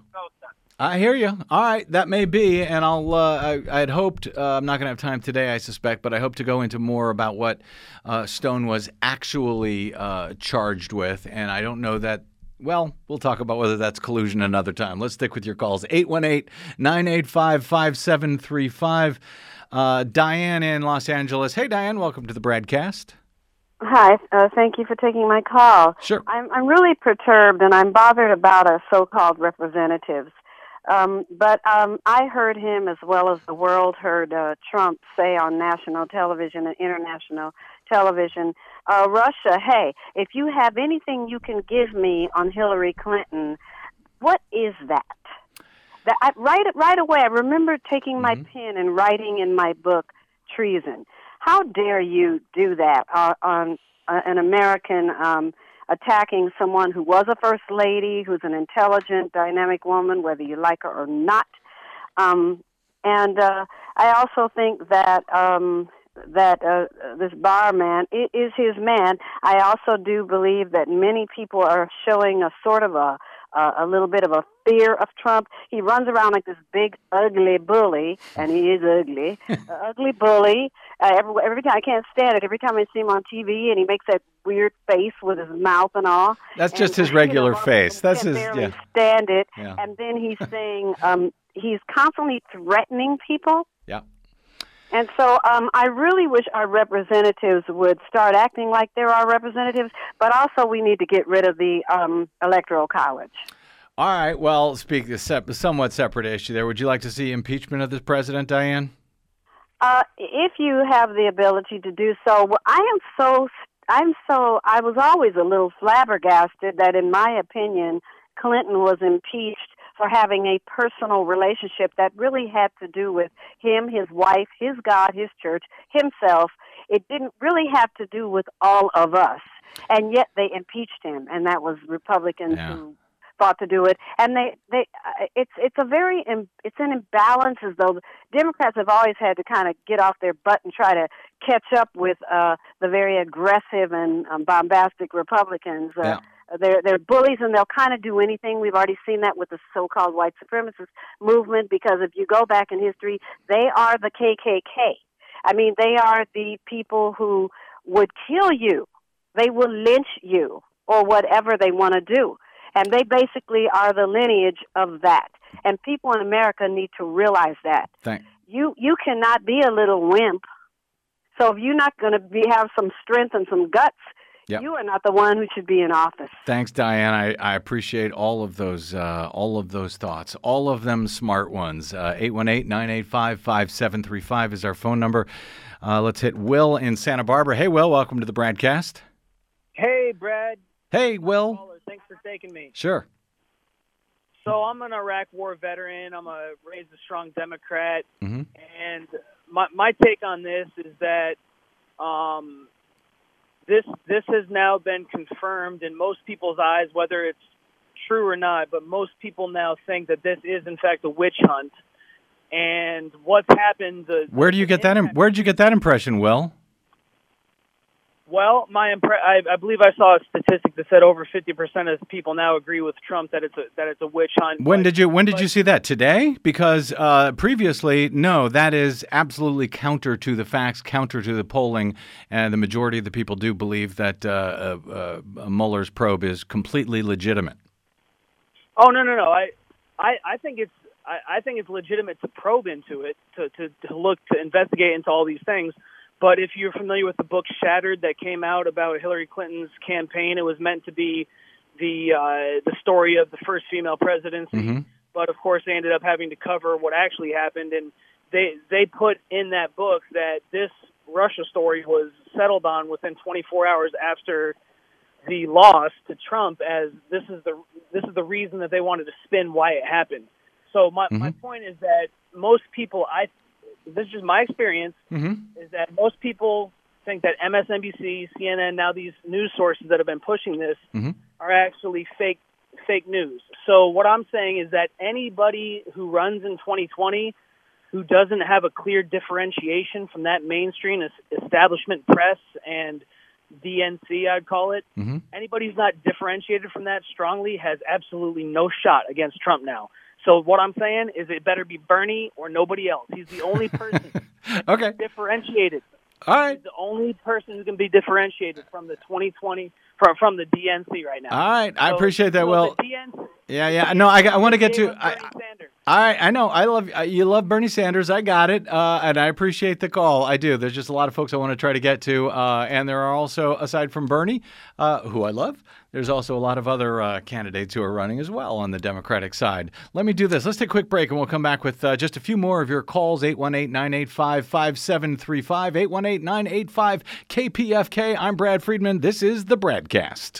I hear you. All right, that may be, and I'll. Uh, I, I had hoped. Uh, I'm not going to have time today, I suspect, but I hope to go into more about what uh, Stone was actually uh, charged with, and I don't know that. Well, we'll talk about whether that's collusion another time. Let's stick with your calls. 818 985 5735. Uh, Diane in Los Angeles. Hey, Diane, welcome to the BradCast. Hi, uh, thank you for taking my call. Sure. I'm, I'm really perturbed and I'm bothered about our so-called representatives. Um, but um, I heard him as well as the world heard uh, Trump say on national television and international television, uh, Russia, hey, if you have anything you can give me on Hillary Clinton, what is that? That I, right right away, I remember taking my pen and writing in my book treason. How dare you do that uh, on uh, an American um, attacking someone who was a first lady, who's an intelligent, dynamic woman, whether you like her or not? Um, and uh, I also think that um, that uh, this barman is his man. I also do believe that many people are showing a sort of a uh, a little bit of a fear of Trump. He runs around like this big ugly bully, and he is ugly, ugly bully. Uh, every every time I can't stand it. Every time I see him on TV, and he makes that weird face with his mouth and all. That's And, just his you know, regular face. That's his. barely Yeah. stand it. Yeah. And then he's saying um, he's constantly threatening people. And so um, I really wish our representatives would start acting like they're our representatives, but also we need to get rid of the um, electoral college. All right. Well, speak a sep- somewhat separate issue there. Would you like to see impeachment of the president, Diane? Uh, if you have the ability to do so, well, I am so, I'm so, I was always a little flabbergasted that, in my opinion, Clinton was impeached for having a personal relationship that really had to do with him, his wife, his God, his church, himself. It didn't really have to do with all of us. And yet they impeached him, and that was Republicans Yeah. who thought to do it and they they uh, it's it's a very im- it's an imbalance as though democrats have always had to kind of get off their butt and try to catch up with uh the very aggressive and um, bombastic republicans uh, Yeah. They're they're bullies and they'll kind of do anything we've already seen that with the so-called white supremacist movement because if you go back in history they are the kkk i mean they are the people who would kill you they will lynch you or whatever they want to do and they basically are the lineage of that. And people in America need to realize that. Thank. You you cannot be a little wimp So if you're not going to be have some strength and some guts, Yep. you are not the one who should be in office. Thanks, Diane. I, I appreciate all of those uh, all of those thoughts, all of them smart ones. Uh, 818-985-5735 is our phone number. Uh, let's hit Will in Santa Barbara. Hey, Will, welcome to the BradCast. Hey, Brad. Hey, Will. Thanks for taking me. Sure. So I'm an Iraq War veteran. I'm a raised a strong Democrat, hmm and my my take on this is that um, this this has now been confirmed in most people's eyes, whether it's true or not. But most people now think that this is in fact a witch hunt. And what's happened? The, Where do you get that? Im- where did you get that impression, Will? Well, my impre- I, I believe I saw a statistic that said over 50% of people now agree with Trump that it's a that it's a witch hunt. When did you when did you see that today? Because uh, previously, no, that is absolutely counter to the facts, counter to the polling, and the majority of the people do believe that uh, uh, uh, Mueller's probe is completely legitimate. Oh no no no! I I, I think it's I, I think it's legitimate to probe into it to, to to look to investigate into all these things. But if you're familiar with the book Shattered that came out about Hillary Clinton's campaign, it was meant to be the uh, the story of the first female presidency. Mhm. But of course, they ended up having to cover what actually happened, and they they put in that book that this Russia story was settled on within 24 hours after the loss to Trump as this is the this is the reason that they wanted to spin why it happened. So my my point is that most people I this is just my experience Mm-hmm. is that most people think that MSNBC, CNN, now these news sources that have been pushing this Mhm. are actually fake fake news. So what I'm saying is that anybody who runs in 2020 who doesn't have a clear differentiation from that mainstream establishment press and DNC, I'd call it, Mhm. anybody who's not differentiated from that strongly has absolutely no shot against Trump now. So what I'm saying is it better be Bernie or nobody else. He's the only person Okay. differentiated. All right. He's the only person who can be differentiated from the 2020 from from the DNC right now. All right. I appreciate that, so the DNC Yeah, yeah. No, I, I want to get to. Bernie I, Sanders. I I know. I love uh, you. Love Bernie Sanders. I got it, uh, and I appreciate the call. I do. There's just a lot of folks I want to try to get to, uh, and there are also, aside from Bernie, uh, who I love, there's also a lot of other uh, candidates who are running as well on the Democratic side. Let me do this. Let's take a quick break, and we'll come back with uh, just a few more of your calls. 818-985-5735. 818-985-KPFK. I'm Brad Friedman. This is the Bradcast.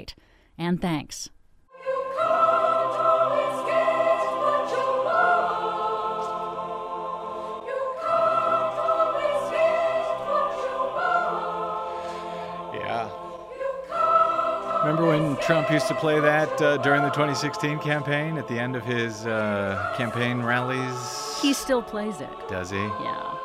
And thanks. Yeah. Remember when Trump used to play that uh, during the 2016 campaign at the end of his uh, campaign rallies? He still plays it. Does he? Yeah.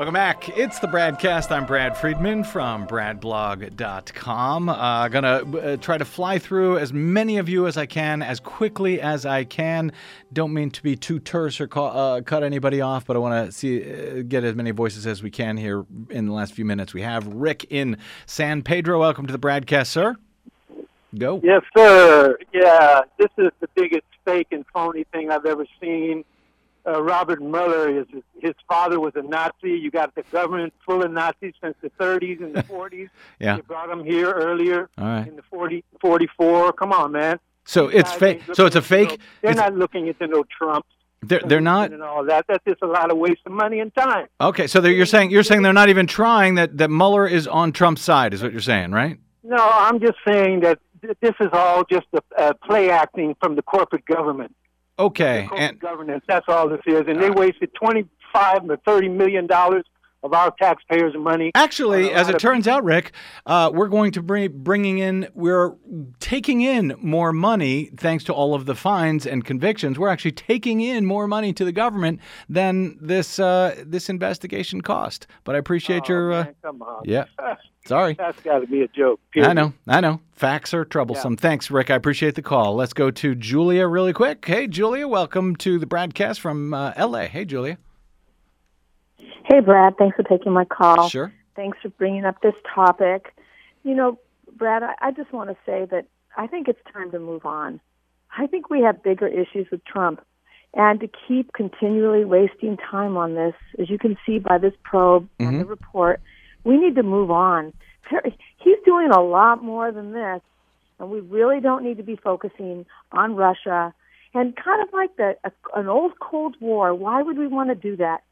Welcome back. It's the Bradcast. I'm Brad Friedman from bradblog.com. Uh, gonna uh, try to fly through as many of you as I can as quickly as I can. Don't mean to be too terse or ca- uh, cut anybody off, but I want to see uh, get as many voices as we can here in the last few minutes. We have Rick in San Pedro. Welcome to the Bradcast, sir. Go. Yes, sir. Yeah, this is the biggest fake and phony thing I've ever seen. Uh, Robert Mueller is his father was a Nazi. You got the government full of Nazis since the 30s and the 40s. Yeah. You brought them here earlier right. in the 40, 44. Come on, man. So it's fake. So it's a fake. no- they're not looking into no Trump They're, they're not. and all that. That's just a lot of waste of money and time. Okay, so you're saying you're saying they're not even trying that that Mueller is on Trump's side, is what you're saying, right? No, I'm just saying that this is all just a, uh, play acting from the corporate government. Okay, and governance. That's all this is, and they wasted twenty-five to thirty million dollars of our taxpayers' money. Actually, as it of- turns out, Rick, uh, we're going to bring bringing in. We're taking in more money thanks to all of the fines and convictions. We're actually taking in more money to the government than this uh, this investigation cost. But I appreciate your. Uh, Oh, Man, come on. yeah. Sorry. That's got to be a joke. I know, I know. Facts are troublesome. Thanks, Rick. I appreciate the call. Let's go to Julia really quick. Hey, Julia, welcome to the BradCast from uh, LA. Hey, Julia. Hey, Brad. Thanks for taking my call. Sure. Thanks for bringing up this topic. You know, Brad, I, I just want to say that I think it's time to move on. I think we have bigger issues with Trump. And to keep continually wasting time on this, as you can see by this probe and mm-hmm. the report, we need to move on. He's doing a lot more than this, and we really don't need to be focusing on Russia. And kind of like the a, an old Cold War, why would we want to do that?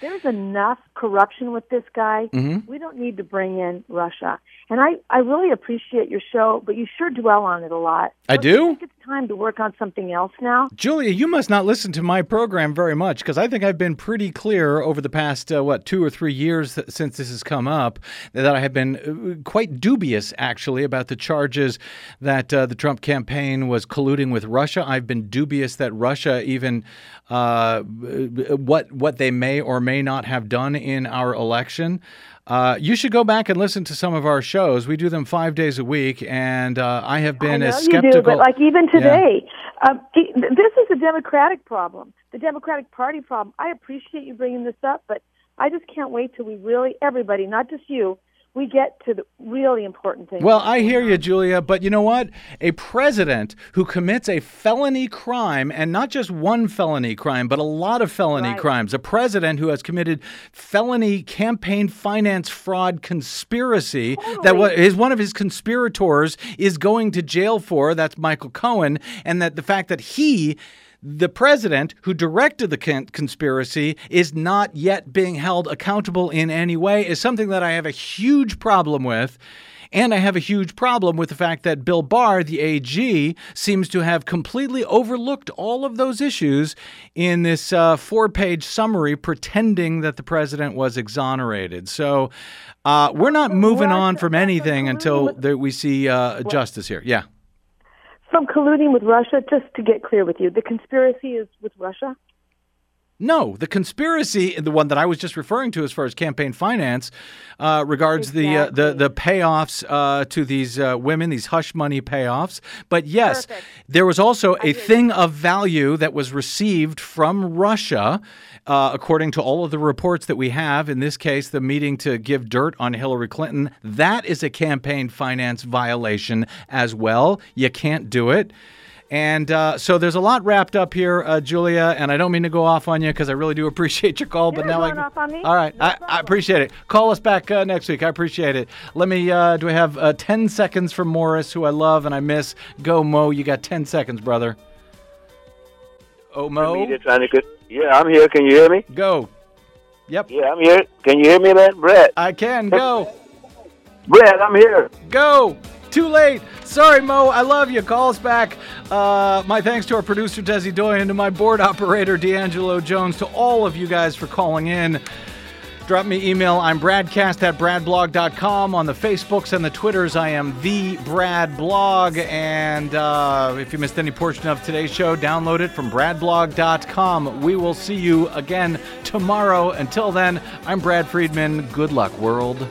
There's enough corruption with this guy. Mhm. We don't need to bring in Russia. And I, I really appreciate your show, but you sure dwell on it a lot. I Don't you think it's time to work on something else now? Julia, you must not listen to my program very much because I think I've been pretty clear over the past, uh, what, two or three years th- since this has come up that I have been uh, quite dubious, actually, about the charges that uh, the Trump campaign was colluding with Russia. I've been dubious that Russia even uh, what what they may or may not have done in our election. Uh, you should go back and listen to some of our shows. We do them five days a week, and uh, I have been I as you do, but like even Yeah. today, um, he- this is a Democratic problem, the Democratic Party problem. I appreciate you bringing this up, but I just can't wait till we really, everybody, not just you, we get to the really important things. Well, I hear you, Julia, but you know what? A president who commits a felony crime, and not just one felony crime, but a lot of felony Right. crimes, a president who has committed felony campaign finance fraud conspiracy that wa- is one of his conspirators is going to jail for, that's Michael Cohen, and that the fact that he the president who directed the con- conspiracy is not yet being held accountable in any way is something that I have a huge problem with. And I have a huge problem with the fact that Bill Barr, the AG, seems to have completely overlooked all of those issues in this uh, four page summary, pretending that the president was exonerated. So uh, we're not moving on from anything until there, we see uh, justice here. Yeah. From colluding with Russia, just to get clear with you, the conspiracy is with Russia? No, the conspiracy, the one that I was just referring to as far as campaign finance, uh, regards the, uh, the the payoffs uh, to these uh, women, these hush money payoffs. But yes, there was also a thing of value that was received from Russia, uh, according to all of the reports that we have. In this case, the meeting to give dirt on Hillary Clinton. That is a campaign finance violation as well. You can't do it. And uh, so there's a lot wrapped up here, uh, Julia, and I don't mean to go off on you because I really do appreciate your call. but You're now I off on me. all right, No I, I appreciate it. Call us back uh, next week. I appreciate it. Let me. Uh, do I have uh, ten seconds from Morris, who I love and I miss? Go Mo, you got ten seconds, brother. Oh Mo, Media trying to get. Yeah, I'm here. Can you hear me? go. Yep, Yeah, I'm here. Can you hear me, man? Brett. I can go. Brett, I'm here. Go. Too late. Sorry, Mo. I love you. Call us back. Uh, my thanks to our producer, Desi Doyen, to my board operator, D'Angelo Jones, to all of you guys for calling in. Drop me email. I'm bradcast at bradblog.com. On the Facebooks and the Twitters, I am the Brad Blog. And uh, if you missed any portion of today's show, download it from bradblog.com. We will see you again tomorrow. Until then, I'm Brad Friedman. Good luck, world.